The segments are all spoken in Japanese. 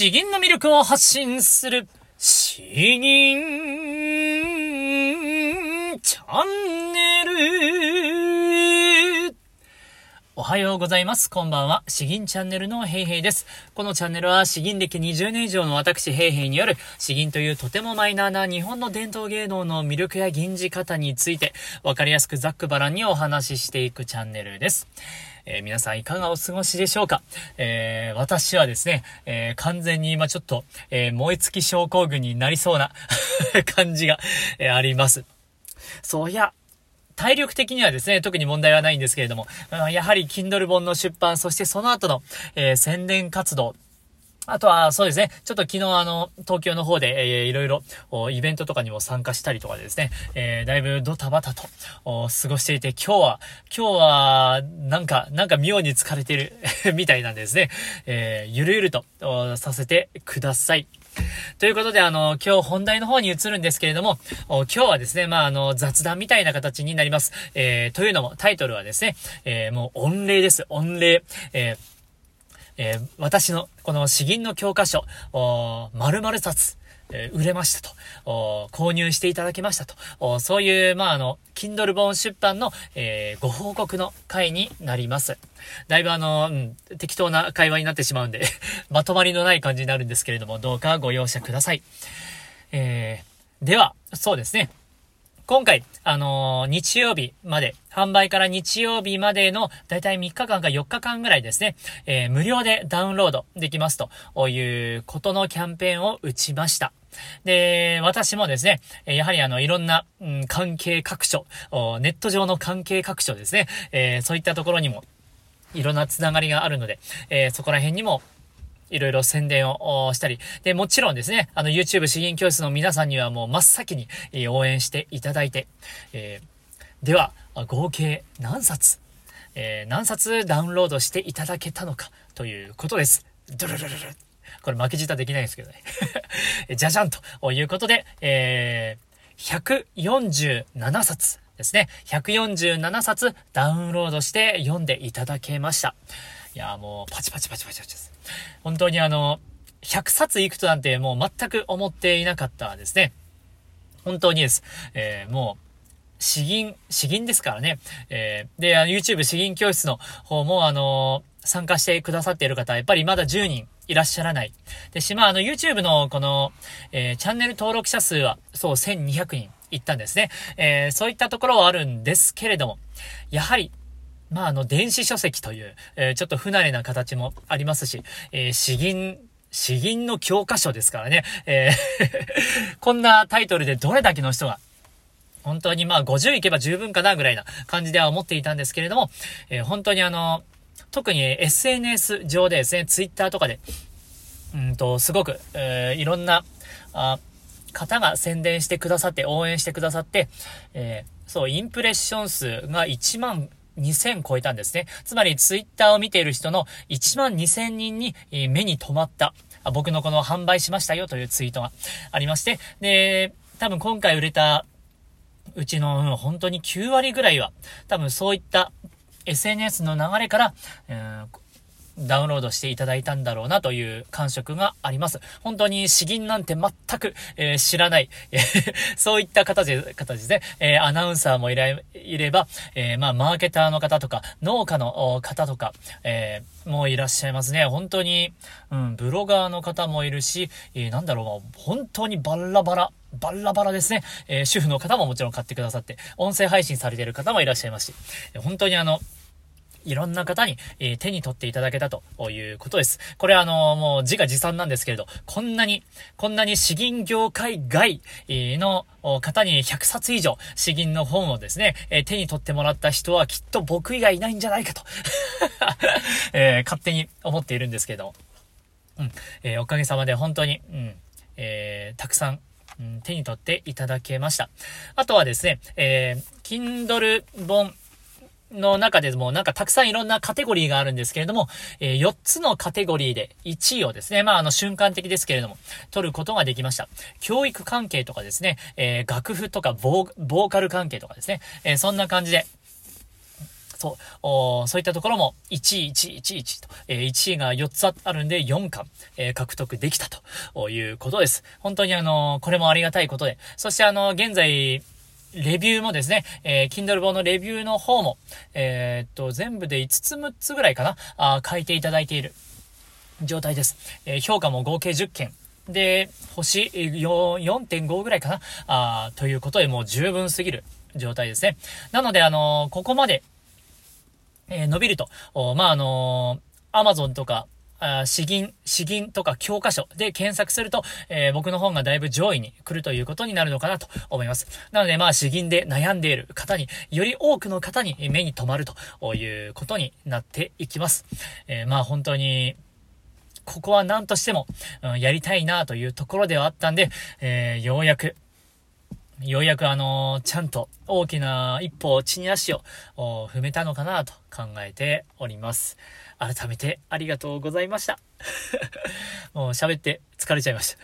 詩吟の魅力を発信する、詩吟チャンネル。おはようございます。こんばんは。詩吟チャンネルのヘイヘイです。このチャンネルは詩吟歴20年以上の私ヘイヘイによる詩吟というとてもマイナーな日本の伝統芸能の魅力や吟じ方についてわかりやすくざっくばらんにお話ししていくチャンネルです。えー、皆さんいかがお過ごしでしょうか？えー、私はですね、えー、完全に今ちょっと、え燃え尽き症候群になりそうな 感じが、えあります。そういや、体力的にはですね、特に問題はないんですけれども、やはり Kindle 本の出版、そしてその後の、えー、宣伝活動、あとは、そうですね。ちょっと昨日あの、東京の方で、えー、いろいろ、イベントとかにも参加したりとかですね、えー、だいぶドタバタと、過ごしていて、今日は、今日は、なんか、なんか妙に疲れてる みたいなんですね。えー、ゆるゆると、させてください。ということで、あの、今日本題の方に移るんですけれども、今日はですね、まあ、あの、雑談みたいな形になります。えー、というのも、タイトルはですね、えー、もう、御礼です。御礼。えーえー、私のこの詩吟の教科書、〇〇冊、え、売れましたと、購入していただきましたと、そういう、まあ、あの、Kindle 本出版の、えー、ご報告の回になります。だいぶあの、うん、適当な会話になってしまうんで まとまりのない感じになるんですけれども、どうかご容赦ください。えー、では、そうですね。今回、あのー、日曜日まで、販売から日曜日までの、だいたい3日間か4日間ぐらいですね、えー、無料でダウンロードできますということのキャンペーンを打ちました。で、私もですね、やはりあの、いろんな、うん、関係各所、ネット上の関係各所ですね、えー、そういったところにも、いろんなつながりがあるので、えー、そこら辺にも、いろいろ宣伝をしたり、で、もちろんですね、あの、YouTube 資源教室の皆さんにはもう真っ先に応援していただいて、えー、では、合計何冊、えー、何冊ダウンロードしていただけたのかということです。ドルルルルこれ負けじたできないですけどね。じゃじゃんということで、えー、147冊ですね。147冊ダウンロードして読んでいただけました。いや、もうパチパチパチパチパチです。本当にあの、100冊いくとなんてもう全く思っていなかったですね。本当にです。えー、もう、詩吟、詩吟ですからね。えー、で、あの、YouTube 詩吟教室の方も、あのー、参加してくださっている方、やっぱりまだ10人いらっしゃらない。で、しまあ、の、YouTube のこの、えー、チャンネル登録者数は、そう、1200人いったんですね。えー、そういったところはあるんですけれども、やはり、まあ、あの、電子書籍という、えー、ちょっと不慣れな形もありますし、えー、詩吟、詩吟の教科書ですからね、えー こんなタイトルでどれだけの人が、本当にまあ50いけば十分かなぐらいな感じでは思っていたんですけれども、えー、本当にあの、特に SNS 上でですね、Twitter とかで、うんと、すごく、えー、いろんな、あ方が宣伝してくださって、応援してくださって、えー、そう、インプレッション数が1万2000超えたんですね。つまりツイッターを見ている人の1万2000人に目に留まった。僕のこの販売しましたよというツイートがありまして、で、多分今回売れたうちの、うん、本当に9割ぐらいは、多分そういった SNS の流れから、えー、ダウンロードしていただいたんだろうなという感触があります。本当に詩吟なんて全く、えー、知らない、そういった形で、形で。えー、アナウンサーもいれいれば、え、まあ、マーケターの方とか、農家の方とか、えもういらっしゃいますね。本当に、うん、ブロガーの方もいるし、えなんだろう、本当にバラバラ、バラバラですね。え主婦の方ももちろん買ってくださって、音声配信されている方もいらっしゃいますし、本当にあの、いろんな方に、えー、手に取っていただけたということです。これあのー、もう自画自賛なんですけれど、こんなに、こんなに詩吟業界外の方に100冊以上詩吟の本をですね、えー、手に取ってもらった人はきっと僕以外いないんじゃないかと、え勝手に思っているんですけど。うん、えおかげさまで本当に、うん、えたくさんうん、手に取っていただけました。あとはですね、えー、Kindle 本の中でもなんかたくさんいろんなカテゴリーがあるんですけれども、えー、4つのカテゴリーで1位をですね、まああの瞬間的ですけれども、取ることができました。教育関係とかですね、えー、楽譜とかボーカル関係とかですね、えー、そんな感じで、そう、そういったところも1位、1位、1位、1位と、えー、1位が4つあるんで4巻、えー、獲得できたということです。本当にあのこれもありがたいことで、そしてあの現在、レビューもですね、えー、Kindle 本のレビューの方も、えー、っと、全部で5つ6つぐらいかな、あ書いていただいている状態です。えー、評価も合計10件。で、星4.5ぐらいかなあということでもう十分すぎる状態ですね。なので、あのここまで、え伸びると、まあ、あの Amazon とか、あ詩吟、詩吟とか教科書で検索すると、えー、僕の本がだいぶ上位に来るということになるのかなと思います。なので、まあ、詩吟で悩んでいる方に、より多くの方に目に留まるということになっていきます。えー、まあ、本当に、ここは何としても、うん、やりたいなというところではあったんで、えー、ようやく、ようやくあの、ちゃんと大きな一歩、地に足を踏めたのかなと考えております。改めてありがとうございました。もう喋って疲れちゃいました。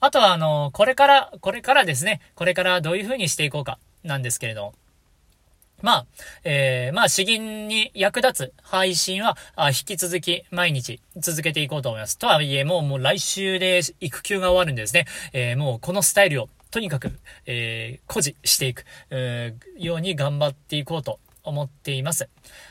あとは、あの、これから、これからですね、これからどういう風にしていこうか、なんですけれど、まあ、えー、まあ、詩吟に役立つ配信は、あ引き続き毎日続けていこうと思います。とはいえ、もう、もう来週で育休が終わるんですね。えー、もうこのスタイルをとにかく、えー、誇示していく、えー、ように頑張っていこうと思っています。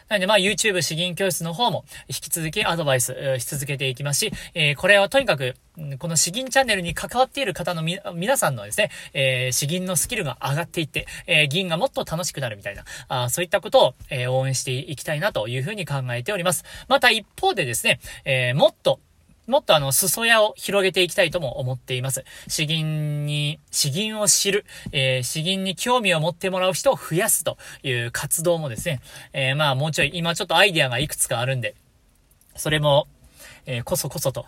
なので、まあ、YouTube 詩吟教室の方も引き続きアドバイスし続けていきますし、えー、これはとにかく、この詩吟チャンネルに関わっている方のみ、皆さんのですね、えー、詩吟のスキルが上がっていって、えー、銀がもっと楽しくなるみたいな、あそういったことを、えー、応援していきたいなというふうに考えております。また一方でですね、えー、もっと、もっとあの、裾野を広げていきたいとも思っています。詩吟に、詩吟を知る、えー、詩吟に興味を持ってもらう人を増やすという活動もですね、えー、まあもうちょい、今ちょっとアイデアがいくつかあるんで、それも、えー、こそこそと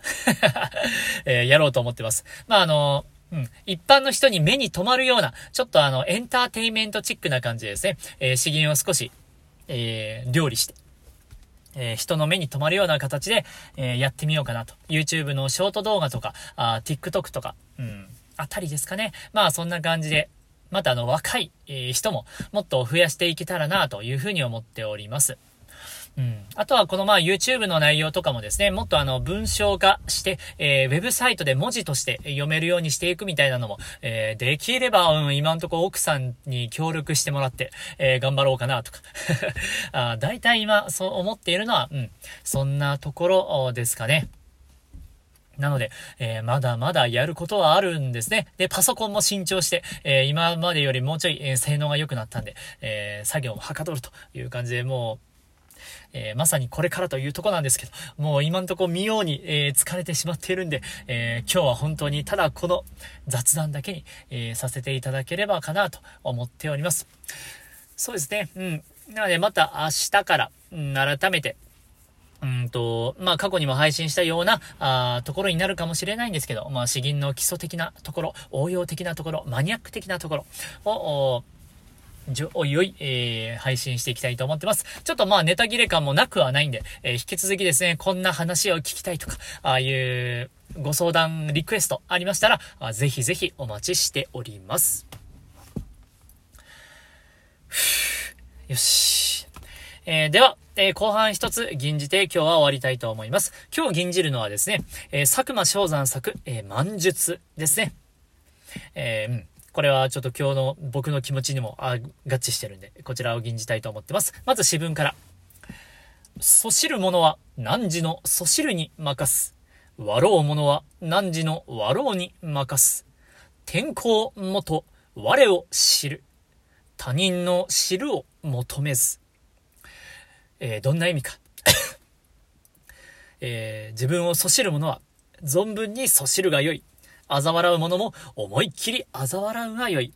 えー、やろうと思ってます。まああのうん。一般の人に目に留まるような、ちょっとあの、エンターテイメントチックな感じですね、えー、詩吟を少し、えー、料理して、えー、人の目に留まるような形で、えー、やってみようかなと。YouTube のショート動画とか、あ TikTok とか、うん、あたりですかね。まあそんな感じで、またあの若い、えー、人ももっと増やしていけたらなというふうに思っております。うん。あとはこのまあ YouTube の内容とかもですね、もっとあの文章化して、えー、ウェブサイトで文字として読めるようにしていくみたいなのも、えー、できれば、うん、今んとこ奥さんに協力してもらって、えー、頑張ろうかなとか。あ大体今そう思っているのは、うん、そんなところですかね。なので、えー、まだまだやることはあるんですね。で、パソコンも新調して、えー、今までよりもうちょい、えー、性能が良くなったんで、え作業もはかどるという感じで、もう、えー、まさにこれからというとこなんですけど、もう今んとこ見ように、えー、疲れてしまっているんで、えー、今日は本当にただこの雑談だけに、えさせていただければかなと思っております。そうですね。うん。なのでまた明日から、うん、改めて、うんと、まあ、過去にも配信したような、あところになるかもしれないんですけど、まあ、詩吟の基礎的なところ、応用的なところ、マニアック的なところを、じょ、おいおい、えー、配信していきたいと思ってます。ちょっとまあネタ切れ感もなくはないんで、えー、引き続きですね、こんな話を聞きたいとか、ああいうご相談、リクエストありましたら、あぜひぜひお待ちしております。よし。えー、では、えー、後半一つ吟じて今日は終わりたいと思います。今日吟じるのはですね、えー、佐久間昌山作、えー、満術ですね。えー、うん。これはちょっと今日の僕の気持ちにも合致してるんで、こちらを吟じたいと思ってます。まず詩文から。そしる者は汝のそしるに任す。笑う者は汝の笑うに任す。天候もと我を知る。他人の知るを求めず。えー、どんな意味か。えー、自分をそしる者は存分にそしるがよい。嘲笑う者も思いっきり嘲笑うがよい。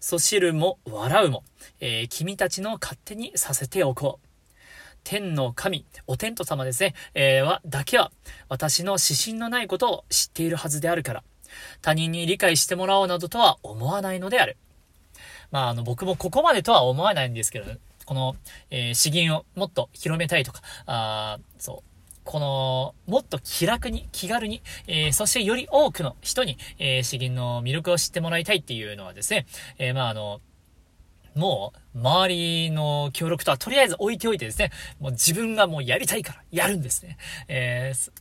そしるも笑うも、えー、君たちの勝手にさせておこう。天の神、お天道様ですね、えー、は、だけは、私の指針のないことを知っているはずであるから、他人に理解してもらおうなどとは思わないのである。まあ、あの、僕もここまでとは思わないんですけど、この、えー、詩吟をもっと広めたいとか、あそう、この、もっと気楽に、気軽に、えー、そしてより多くの人に、えー、詩吟の魅力を知ってもらいたいっていうのはですね、えー、まああの、もう、周りの協力とはとりあえず置いておいてですね、もう自分がもうやりたいからやるんですね。えー、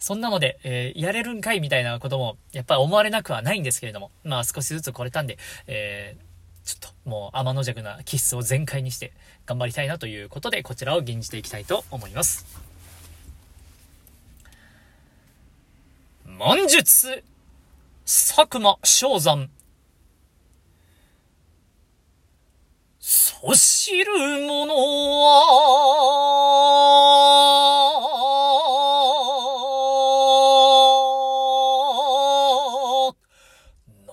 そんなので、えー、やれるんかいみたいなことも、やっぱり思われなくはないんですけれども、まあ少しずつ来れたんで、えー、ちょっともう天の弱な気質を全開にして頑張りたいなということで、こちらを吟じていきたいと思います。文術。佐久間正山。そ知る者は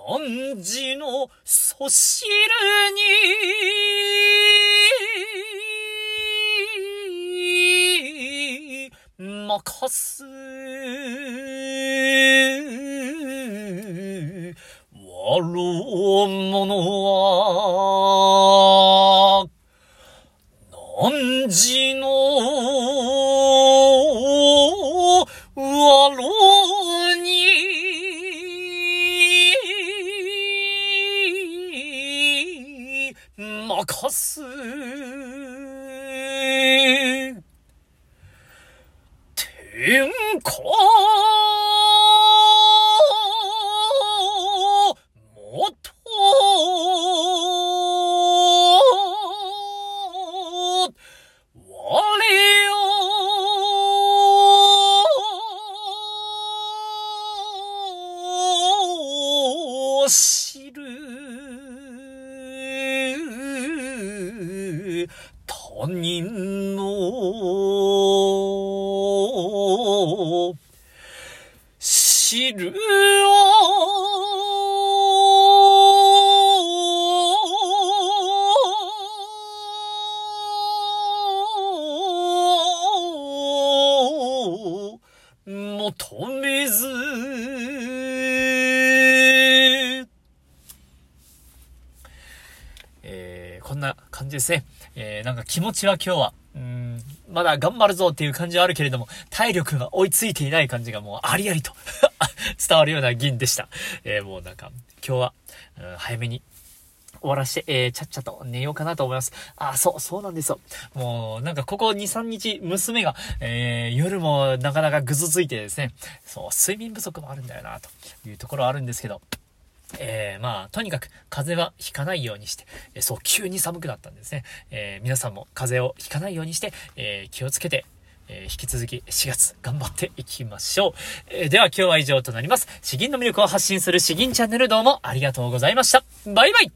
汝のそ知るに任す。知る。他人の知る求めずえこんな感じですね。えー、なんか気持ちは今日は、うん、まだ頑張るぞっていう感じはあるけれども、体力が追いついていない感じがもうありありと 伝わるような銀でした。えー、もうなんか、今日は、うん、早めに終わらして、えー、ちゃっちゃと寝ようかなと思います。あ、そう、そうなんですよ。もう、なんかここ2、3日、娘が、えー、夜もなかなかぐずついてですね、そう、睡眠不足もあるんだよな、というところあるんですけど、えー、まあ、とにかく風邪はひかないようにして、え、そう、急に寒くなったんですね。え、皆さんも風邪をひかないようにして、え気をつけて、え引き続き4月頑張っていきましょう。えでは今日は以上となります。詩吟の魅力を発信する詩吟チャンネルどうもありがとうございました。バイバイ